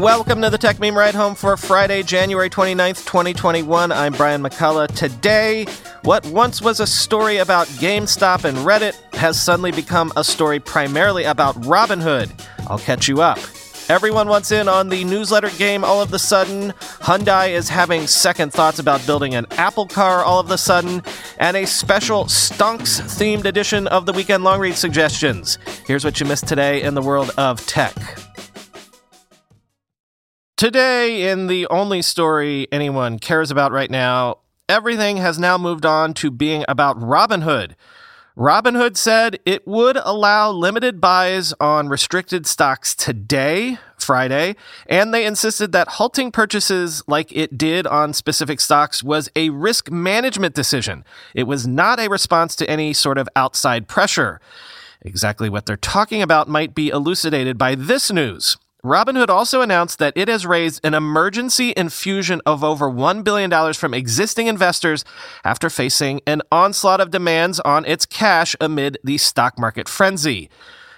Welcome to the Techmeme Ride Home for Friday, January 29th, 2021. I'm Brian McCullough. Today, what once was a story about GameStop and Reddit has suddenly become a story primarily about Robinhood. I'll catch you up. Everyone wants in on the newsletter game all of the sudden. Hyundai is having second thoughts about building an Apple car all of the sudden. And a special Stonks themed edition of the Weekend Long Read suggestions. Here's what you missed today in the world of tech. Today, in the only story anyone cares about right now, everything has now moved on to being about Robinhood. Robinhood said it would allow limited buys on restricted stocks today, Friday, and they insisted that halting purchases like it did on specific stocks was a risk management decision. It was not a response to any sort of outside pressure. Exactly what they're talking about might be elucidated by this news. Robinhood also announced that it has raised an emergency infusion of over $1 billion from existing investors after facing an onslaught of demands on its cash amid the stock market frenzy.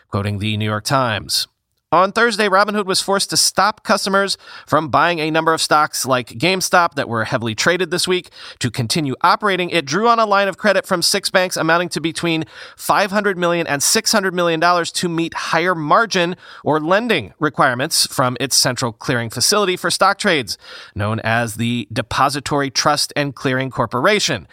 Quoting the New York Times. On Thursday, Robinhood was forced to stop customers from buying a number of stocks like GameStop that were heavily traded this week. To continue operating, it drew on a line of credit from six banks amounting to between $500 million and $600 million to meet higher margin or lending requirements from its central clearing facility for stock trades, known as the Depository Trust and Clearing Corporation.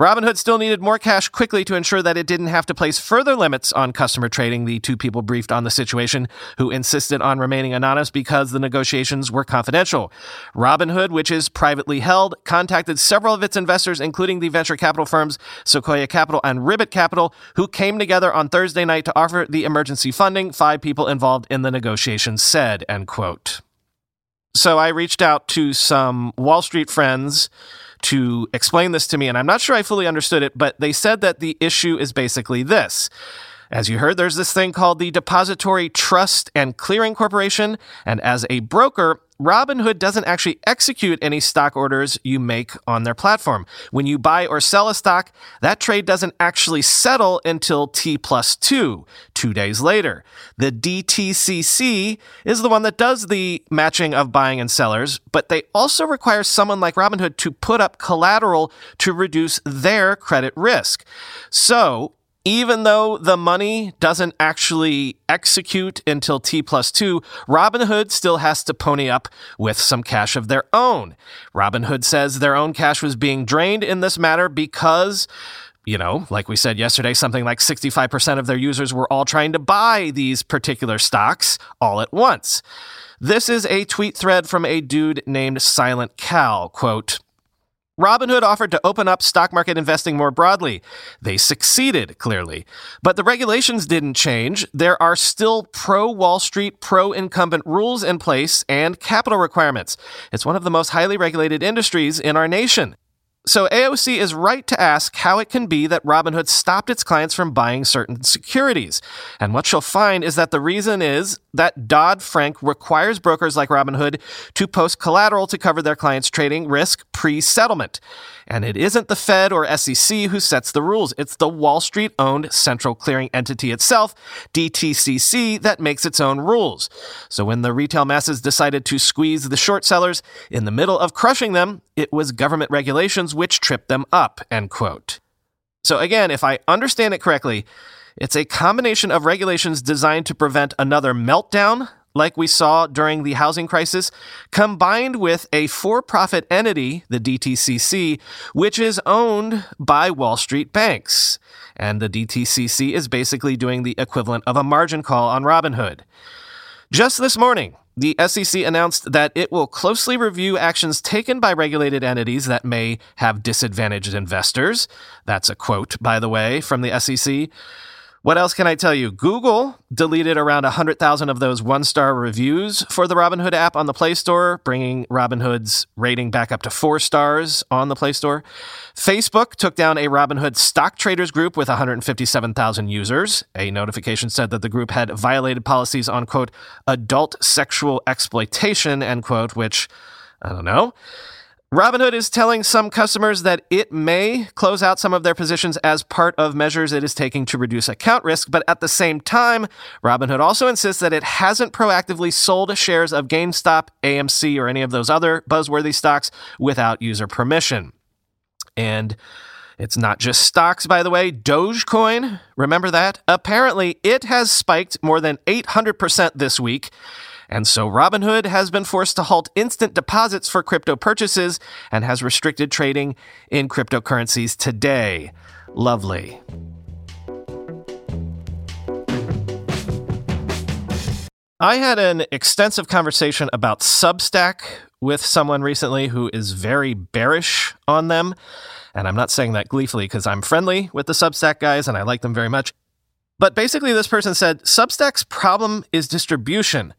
Robinhood still needed more cash quickly to ensure that it didn't have to place further limits on customer trading, the two people briefed on the situation, who insisted on remaining anonymous because the negotiations were confidential. Robinhood, which is privately held, contacted several of its investors, including the venture capital firms Sequoia Capital and Ribbit Capital, who came together on Thursday night to offer the emergency funding. Five people involved in the negotiations said, end quote. So I reached out to some Wall Street friends to explain this to me, and I'm not sure I fully understood it, but they said that the issue is basically this. As you heard, there's this thing called the Depository Trust and Clearing Corporation, and as a broker, Robinhood doesn't actually execute any stock orders you make on their platform. When you buy or sell a stock, that trade doesn't actually settle until T plus two, two days later. The DTCC is the one that does the matching of buying and sellers, but they also require someone like Robinhood to put up collateral to reduce their credit risk. So even though the money doesn't actually execute until T plus two, Robinhood still has to pony up with some cash of their own. Robinhood says their own cash was being drained in this matter because you know, like we said yesterday, something like 65% of their users were all trying to buy these particular stocks all at once. This is a tweet thread from a dude named Silent Cal. Quote, Robinhood offered to open up stock market investing more broadly. They succeeded, clearly. But the regulations didn't change. There are still pro Wall Street, pro incumbent rules in place and capital requirements. It's one of the most highly regulated industries in our nation. So AOC is right to ask how it can be that Robinhood stopped its clients from buying certain securities. And what she'll find is that the reason is that Dodd Frank requires brokers like Robinhood to post collateral to cover their clients' trading risk pre settlement. And it isn't the Fed or SEC who sets the rules. It's the Wall Street owned central clearing entity itself, DTCC, that makes its own rules. So when the retail masses decided to squeeze the short sellers in the middle of crushing them, it was government regulations which tripped them up, end quote. So again, if I understand it correctly, it's a combination of regulations designed to prevent another meltdown like we saw during the housing crisis, combined with a for profit entity, the DTCC, which is owned by Wall Street banks. And the DTCC is basically doing the equivalent of a margin call on Robinhood. Just this morning, the SEC announced that it will closely review actions taken by regulated entities that may have disadvantaged investors. That's a quote, by the way, from the SEC. What else can I tell you? Google deleted around 100,000 of those one star reviews for the Robinhood app on the Play Store, bringing Robinhood's rating back up to four stars on the Play Store. Facebook took down a Robinhood stock traders group with 157,000 users. A notification said that the group had violated policies on, quote, adult sexual exploitation, end quote, which I don't know. Robinhood is telling some customers that it may close out some of their positions as part of measures it is taking to reduce account risk, but at the same time, Robinhood also insists that it hasn't proactively sold shares of GameStop, AMC, or any of those other buzzworthy stocks without user permission. And it's not just stocks, by the way. Dogecoin, remember that? Apparently, it has spiked more than 800% this week. And so Robinhood has been forced to halt instant deposits for crypto purchases and has restricted trading in cryptocurrencies today. Lovely. I had an extensive conversation about Substack with someone recently who is very bearish on them. And I'm not saying that gleefully because I'm friendly with the Substack guys and I like them very much. But basically, this person said Substack's problem is distribution.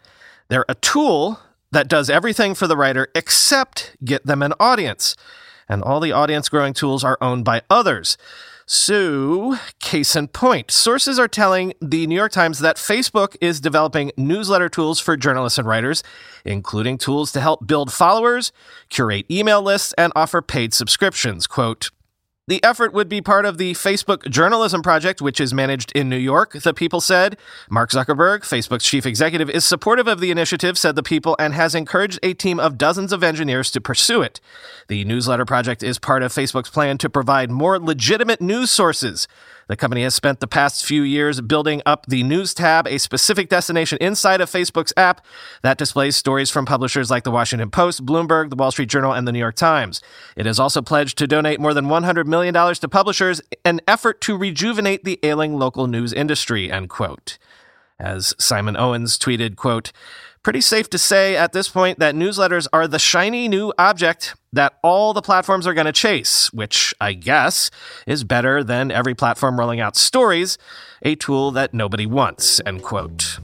They're a tool that does everything for the writer except get them an audience. And all the audience growing tools are owned by others. So, case in point, sources are telling the New York Times that Facebook is developing newsletter tools for journalists and writers, including tools to help build followers, curate email lists, and offer paid subscriptions. Quote, the effort would be part of the Facebook Journalism Project, which is managed in New York, the People said. Mark Zuckerberg, Facebook's chief executive, is supportive of the initiative, said the People, and has encouraged a team of dozens of engineers to pursue it. The newsletter project is part of Facebook's plan to provide more legitimate news sources. The company has spent the past few years building up the News tab, a specific destination inside of Facebook's app that displays stories from publishers like The Washington Post, Bloomberg, The Wall Street Journal, and The New York Times. It has also pledged to donate more than $100 million to publishers, an effort to rejuvenate the ailing local news industry, end quote. As Simon Owens tweeted, quote, pretty safe to say at this point that newsletters are the shiny new object that all the platforms are going to chase, which I guess is better than every platform rolling out stories, a tool that nobody wants, end quote.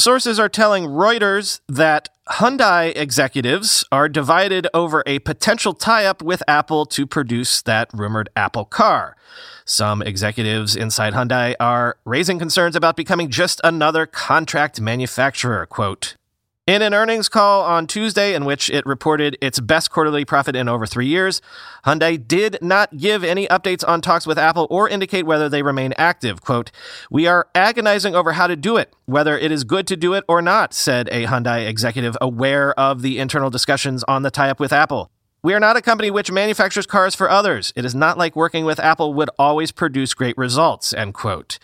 Sources are telling Reuters that Hyundai executives are divided over a potential tie up with Apple to produce that rumored Apple car. Some executives inside Hyundai are raising concerns about becoming just another contract manufacturer. Quote, in an earnings call on Tuesday, in which it reported its best quarterly profit in over three years, Hyundai did not give any updates on talks with Apple or indicate whether they remain active. Quote, We are agonizing over how to do it, whether it is good to do it or not, said a Hyundai executive aware of the internal discussions on the tie up with Apple. We are not a company which manufactures cars for others. It is not like working with Apple would always produce great results, end quote.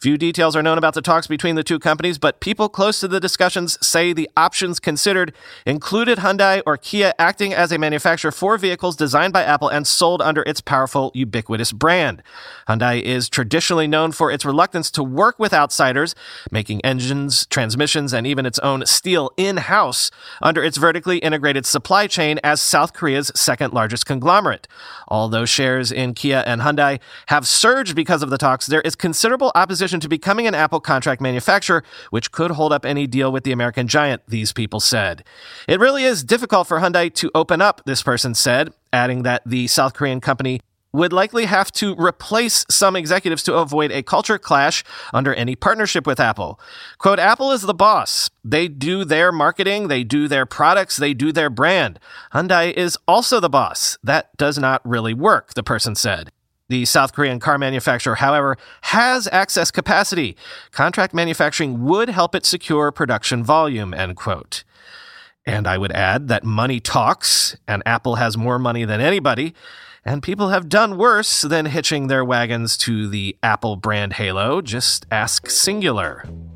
Few details are known about the talks between the two companies, but people close to the discussions say the options considered included Hyundai or Kia acting as a manufacturer for vehicles designed by Apple and sold under its powerful, ubiquitous brand. Hyundai is traditionally known for its reluctance to work with outsiders, making engines, transmissions, and even its own steel in house under its vertically integrated supply chain as South Korea's second largest conglomerate. Although shares in Kia and Hyundai have surged because of the talks, there is considerable opposition to becoming an Apple contract manufacturer, which could hold up any deal with the American giant, these people said. It really is difficult for Hyundai to open up, this person said, adding that the South Korean company would likely have to replace some executives to avoid a culture clash under any partnership with Apple. Quote, Apple is the boss. They do their marketing, they do their products, they do their brand. Hyundai is also the boss. That does not really work, the person said. The South Korean car manufacturer, however, has excess capacity. Contract manufacturing would help it secure production volume, end quote. And I would add that money talks, and Apple has more money than anybody, and people have done worse than hitching their wagons to the Apple brand halo. Just ask Cingular.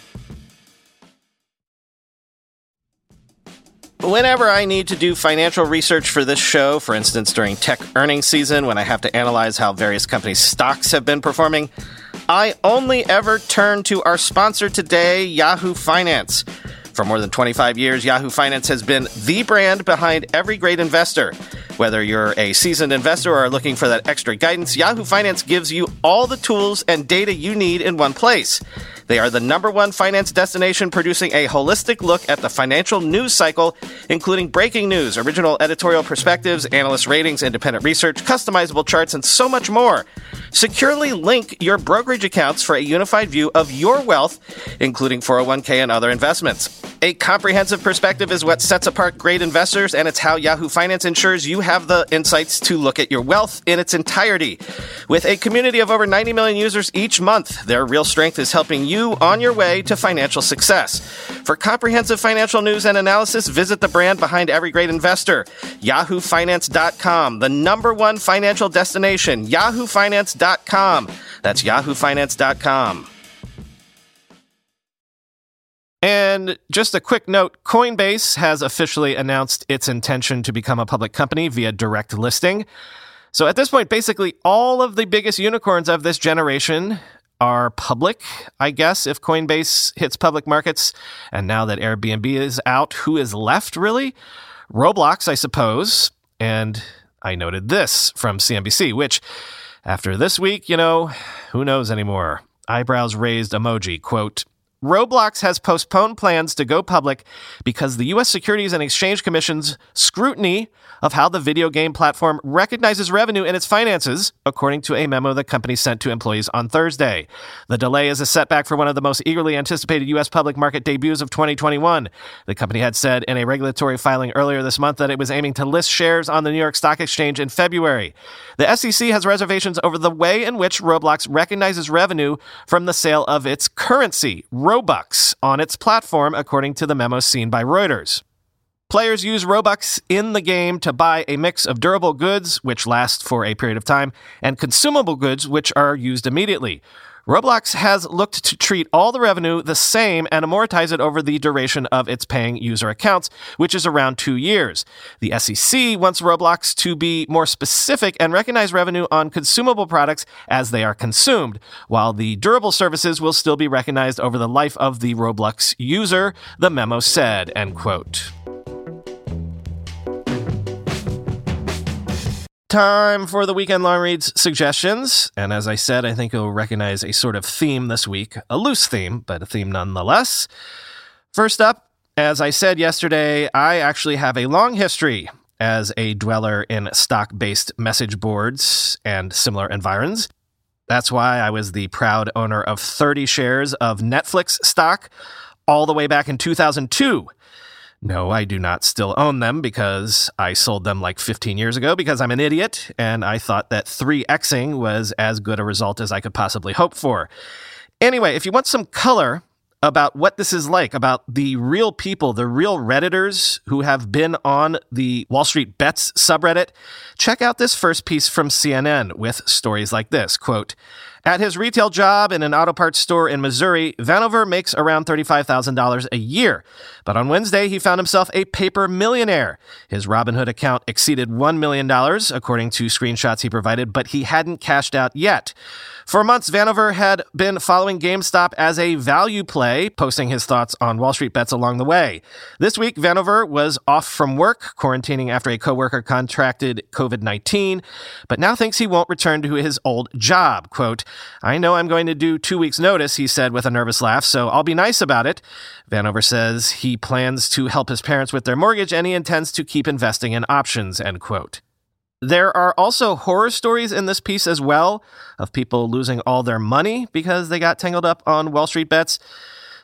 Whenever I need to do financial research for this show, for instance during tech earnings season when I have to analyze how various companies' stocks have been performing, I only ever turn to our sponsor today, Yahoo Finance. For more than 25 years, Yahoo Finance has been the brand behind every great investor. Whether you're a seasoned investor or are looking for that extra guidance, Yahoo Finance gives you all the tools and data you need in one place. They are the number one finance destination producing a holistic look at the financial news cycle, including breaking news, original editorial perspectives, analyst ratings, independent research, customizable charts, and so much more. Securely link your brokerage accounts for a unified view of your wealth, including 401k and other investments. A comprehensive perspective is what sets apart great investors, and it's how Yahoo Finance ensures you have the insights to look at your wealth in its entirety. With a community of over 90 million users each month, their real strength is helping you on your way to financial success. For comprehensive financial news and analysis, visit the brand behind every great investor, yahoofinance.com, the number one financial destination, yahoofinance.com. That's yahoofinance.com. And just a quick note Coinbase has officially announced its intention to become a public company via direct listing. So at this point, basically all of the biggest unicorns of this generation are public, I guess, if Coinbase hits public markets. And now that Airbnb is out, who is left really? Roblox, I suppose. And I noted this from CNBC, which after this week, you know, who knows anymore? Eyebrows raised emoji, quote, Roblox has postponed plans to go public because the U.S. Securities and Exchange Commission's scrutiny of how the video game platform recognizes revenue in its finances, according to a memo the company sent to employees on Thursday. The delay is a setback for one of the most eagerly anticipated U.S. public market debuts of 2021. The company had said in a regulatory filing earlier this month that it was aiming to list shares on the New York Stock Exchange in February. The SEC has reservations over the way in which Roblox recognizes revenue from the sale of its currency. Robux on its platform, according to the memo seen by Reuters. Players use Robux in the game to buy a mix of durable goods, which last for a period of time, and consumable goods, which are used immediately. Roblox has looked to treat all the revenue the same and amortize it over the duration of its paying user accounts, which is around two years. The SEC wants Roblox to be more specific and recognize revenue on consumable products as they are consumed, while the durable services will still be recognized over the life of the Roblox user, the memo said, end quote. Time for the weekend long reads suggestions. And as I said, I think you'll recognize a sort of theme this week, a loose theme, but a theme nonetheless. First up, as I said yesterday, I actually have a long history as a dweller in stock based message boards and similar environs. That's why I was the proud owner of 30 shares of Netflix stock all the way back in 2002. No, I do not still own them because I sold them like 15 years ago because I'm an idiot and I thought that 3xing was as good a result as I could possibly hope for. Anyway, if you want some color about what this is like, about the real people, the real Redditors who have been on the Wall Street Bets subreddit, check out this first piece from CNN with stories like this. Quote, At his retail job in an auto parts store in Missouri, Vanover makes around $35,000 a year. But on Wednesday, he found himself a paper millionaire. His Robinhood account exceeded $1 million, according to screenshots he provided, but he hadn't cashed out yet. For months, Vanover had been following GameStop as a value play, posting his thoughts on Wall Street bets along the way. This week, Vanover was off from work, quarantining after a coworker contracted COVID 19, but now thinks he won't return to his old job. Quote, I know I'm going to do two weeks' notice, he said with a nervous laugh, so I'll be nice about it. Vanover says he plans to help his parents with their mortgage and he intends to keep investing in options, end quote. There are also horror stories in this piece as well of people losing all their money because they got tangled up on Wall Street bets.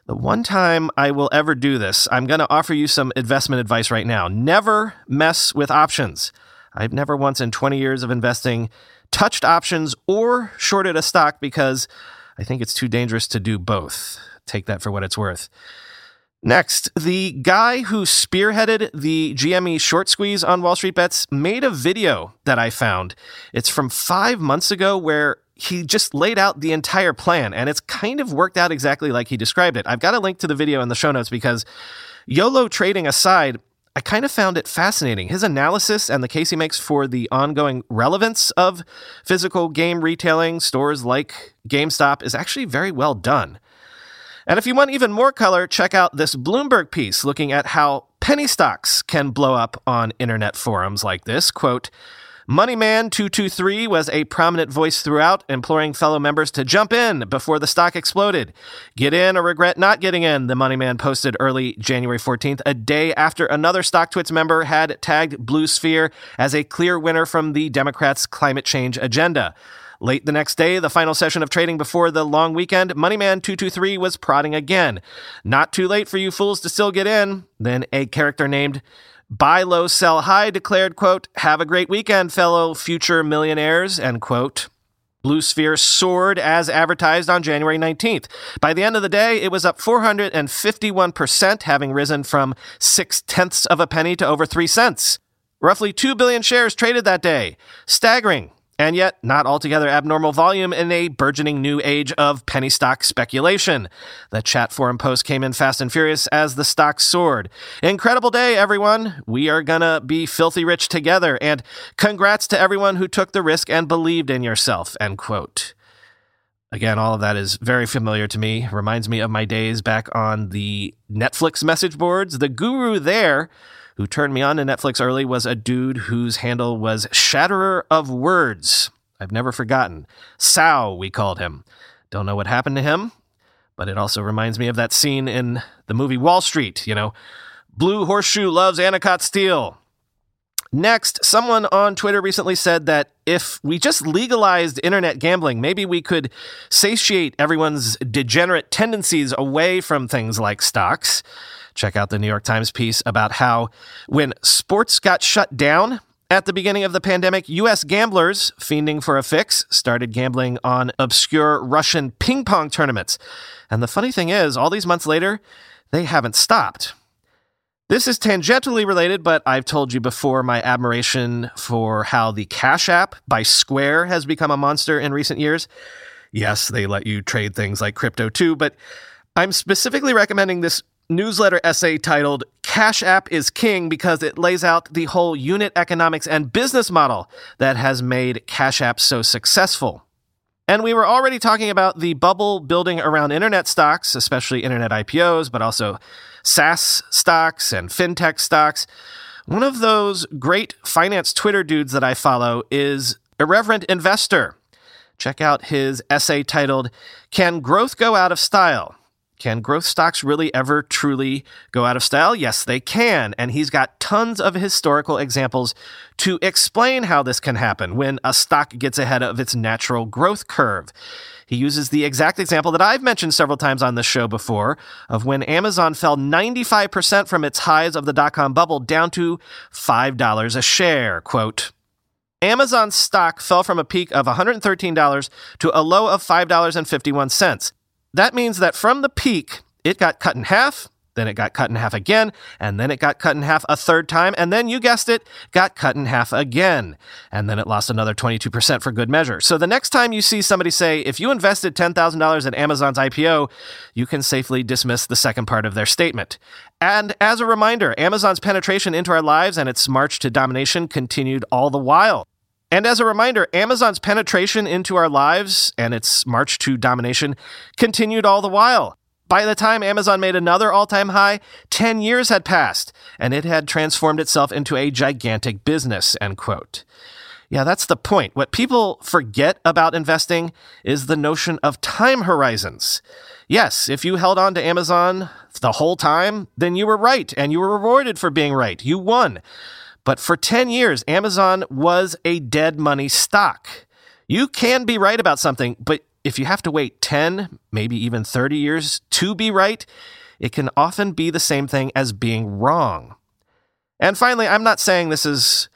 The one time I will ever do this, I'm going to offer you some investment advice right now. Never mess with options. I've never once in 20 years of investing touched options or shorted a stock because I think it's too dangerous to do both. Take that for what it's worth. Next, the guy who spearheaded the GME short squeeze on Wall Street Bets made a video that I found. It's from five months ago where he just laid out the entire plan, and it's kind of worked out exactly like he described it. I've got a link to the video in the show notes because YOLO trading aside, I kind of found it fascinating. His analysis and the case he makes for the ongoing relevance of physical game retailing stores like GameStop is actually very well done. And if you want even more color, check out this Bloomberg piece looking at how penny stocks can blow up on internet forums like this. Quote, Moneyman223 was a prominent voice throughout, imploring fellow members to jump in before the stock exploded. Get in or regret not getting in, the Moneyman posted early January 14th, a day after another StockTwits member had tagged Blue Sphere as a clear winner from the Democrats' climate change agenda. Late the next day, the final session of trading before the long weekend, Moneyman223 was prodding again. Not too late for you fools to still get in. Then a character named Buy Low, Sell High declared, quote, Have a great weekend, fellow future millionaires, end quote. Blue Sphere soared as advertised on January 19th. By the end of the day, it was up 451%, having risen from six tenths of a penny to over three cents. Roughly 2 billion shares traded that day. Staggering and yet not altogether abnormal volume in a burgeoning new age of penny stock speculation. The chat forum post came in fast and furious as the stock soared. Incredible day, everyone. We are gonna be filthy rich together, and congrats to everyone who took the risk and believed in yourself. End quote. Again, all of that is very familiar to me. Reminds me of my days back on the Netflix message boards. The guru there who turned me on to Netflix early was a dude whose handle was Shatterer of Worlds. I've never forgotten. Sow, we called him. Don't know what happened to him, but it also reminds me of that scene in the movie Wall Street, you know. Blue Horseshoe loves Anacott Steel. Next, someone on Twitter recently said that if we just legalized internet gambling, maybe we could satiate everyone's degenerate tendencies away from things like stocks. Check out the New York Times piece about how when sports got shut down at the beginning of the pandemic, U.S. gamblers, fiending for a fix, started gambling on obscure Russian ping pong tournaments. And the funny thing is, all these months later, they haven't stopped. This is tangentially related, but I've told you before my admiration for how the Cash App by Square has become a monster in recent years. Yes, they let you trade things like crypto too, but I'm specifically recommending this newsletter essay titled Cash App is King because it lays out the whole unit economics and business model that has made Cash App so successful. And we were already talking about the bubble building around internet stocks, especially internet IPOs, but also SaaS stocks and fintech stocks. One of those great finance Twitter dudes that I follow is Irrelevant Investor. Check out his essay titled, Can Growth Go Out of Style? Can growth stocks really ever truly go out of style? Yes, they can. And he's got tons of historical examples to explain how this can happen when a stock gets ahead of its natural growth curve. He uses the exact example that I've mentioned several times on this show before of when Amazon fell 95% from its highs of the dot com bubble down to $5 a share. Quote, Amazon stock fell from a peak of $113 to a low of $5.51. That means that from the peak, it got cut in half, then it got cut in half again, and then it got cut in half a third time, and then you guessed it, got cut in half again. And then it lost another 22% for good measure. So the next time you see somebody say, if you invested $10,000 in Amazon's IPO, you can safely dismiss the second part of their statement. And as a reminder, Amazon's penetration into our lives and its march to domination continued all the while. And as a reminder, Amazon's penetration into our lives and its march to domination continued all the while. By the time Amazon made another all time high, 10 years had passed, and it had transformed itself into a gigantic business, end quote. Yeah, that's the point. What people forget about investing is the notion of time horizons. Yes, if you held on to Amazon the whole time, then you were right, and you were rewarded for being right. You won. But for 10 years, Amazon was a dead money stock. You can be right about something, but if you have to wait 10, maybe even 30 years to be right, it can often be the same thing as being wrong. And finally, I'm not saying this is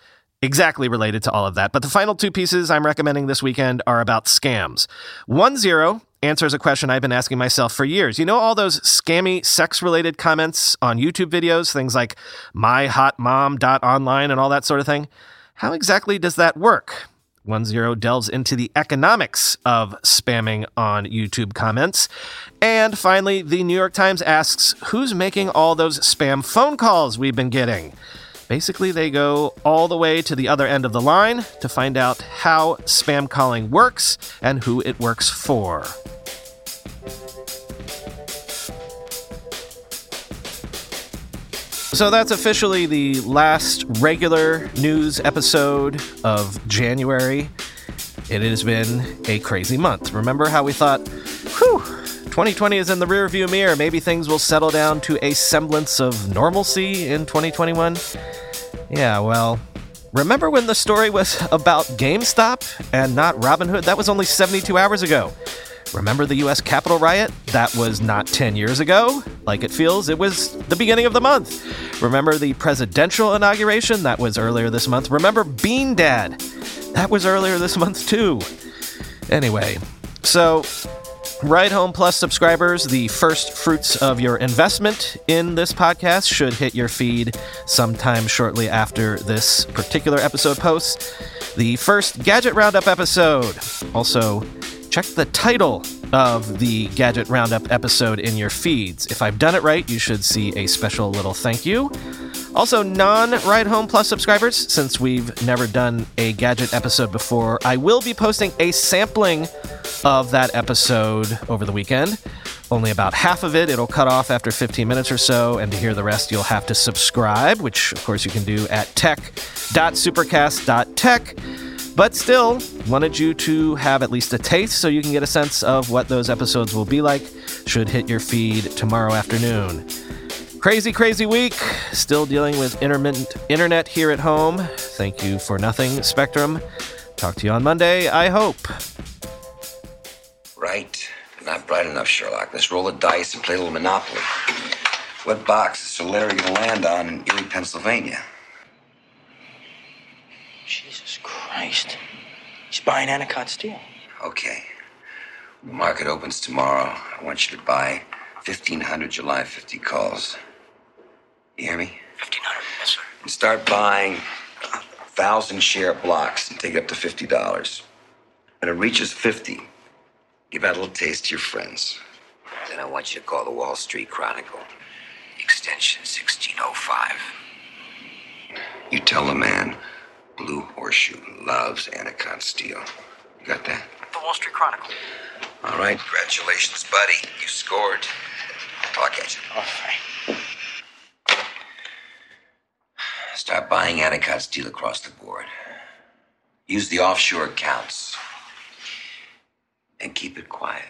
exactly related to all of that, but the final two pieces I'm recommending this weekend are about scams. One Zero answers a question I've been asking myself for years. You know, all those scammy sex related comments on YouTube videos, things like myhotmom.online and all that sort of thing? How exactly does that work? One Zero delves into the economics of spamming on YouTube comments. And finally, the New York Times asks who's making all those spam phone calls we've been getting? Basically, they go all the way to the other end of the line to find out how spam calling works and who it works for. So that's officially the last regular news episode of January. It has been a crazy month. Remember how we thought, whew, 2020 is in the rearview mirror. Maybe things will settle down to a semblance of normalcy in 2021? Yeah, well, remember when the story was about GameStop and not Robinhood? That was only 72 hours ago. Remember the US Capitol riot? That was not 10 years ago. Like it feels, it was the beginning of the month. Remember the presidential inauguration? That was earlier this month. Remember Bean Dad? That was earlier this month too. Anyway, so Ride Home Plus subscribers, the first fruits of your investment in this podcast should hit your feed sometime shortly after this particular episode posts. The first Gadget Roundup episode. Also, check the title of the Gadget Roundup episode in your feeds. If I've done it right, you should see a special little thank you. Also, non Ride Home Plus subscribers, since we've never done a gadget episode before, I will be posting a sampling of that episode over the weekend. Only about half of it, it'll cut off after 15 minutes or so, and to hear the rest, you'll have to subscribe, which of course you can do at tech.supercast.tech. But still, wanted you to have at least a taste so you can get a sense of what those episodes will be like. Should hit your feed tomorrow afternoon. Crazy, crazy week. Still dealing with intermittent internet here at home. Thank you for nothing, Spectrum. Talk to you on Monday, I hope. Right. Not bright enough, Sherlock. Let's roll the dice and play a little Monopoly. What box is Sir Larry going to land on in Erie, Pennsylvania? Jesus Christ. He's buying Anacott steel. Okay. The market opens tomorrow. I want you to buy 1,500 July 50 calls. You hear me? 1500 yes, sir. And start buying a thousand share blocks and take it up to $50. When it reaches 50, give out a little taste to your friends. Then I want you to call the Wall Street Chronicle, extension 1605. You tell the man Blue Horseshoe loves Anacott steel. You got that? The Wall Street Chronicle. All right. Congratulations, buddy. You scored. Talk at you. All right. Start buying Anacott steel across the board. Use the offshore accounts. And keep it quiet.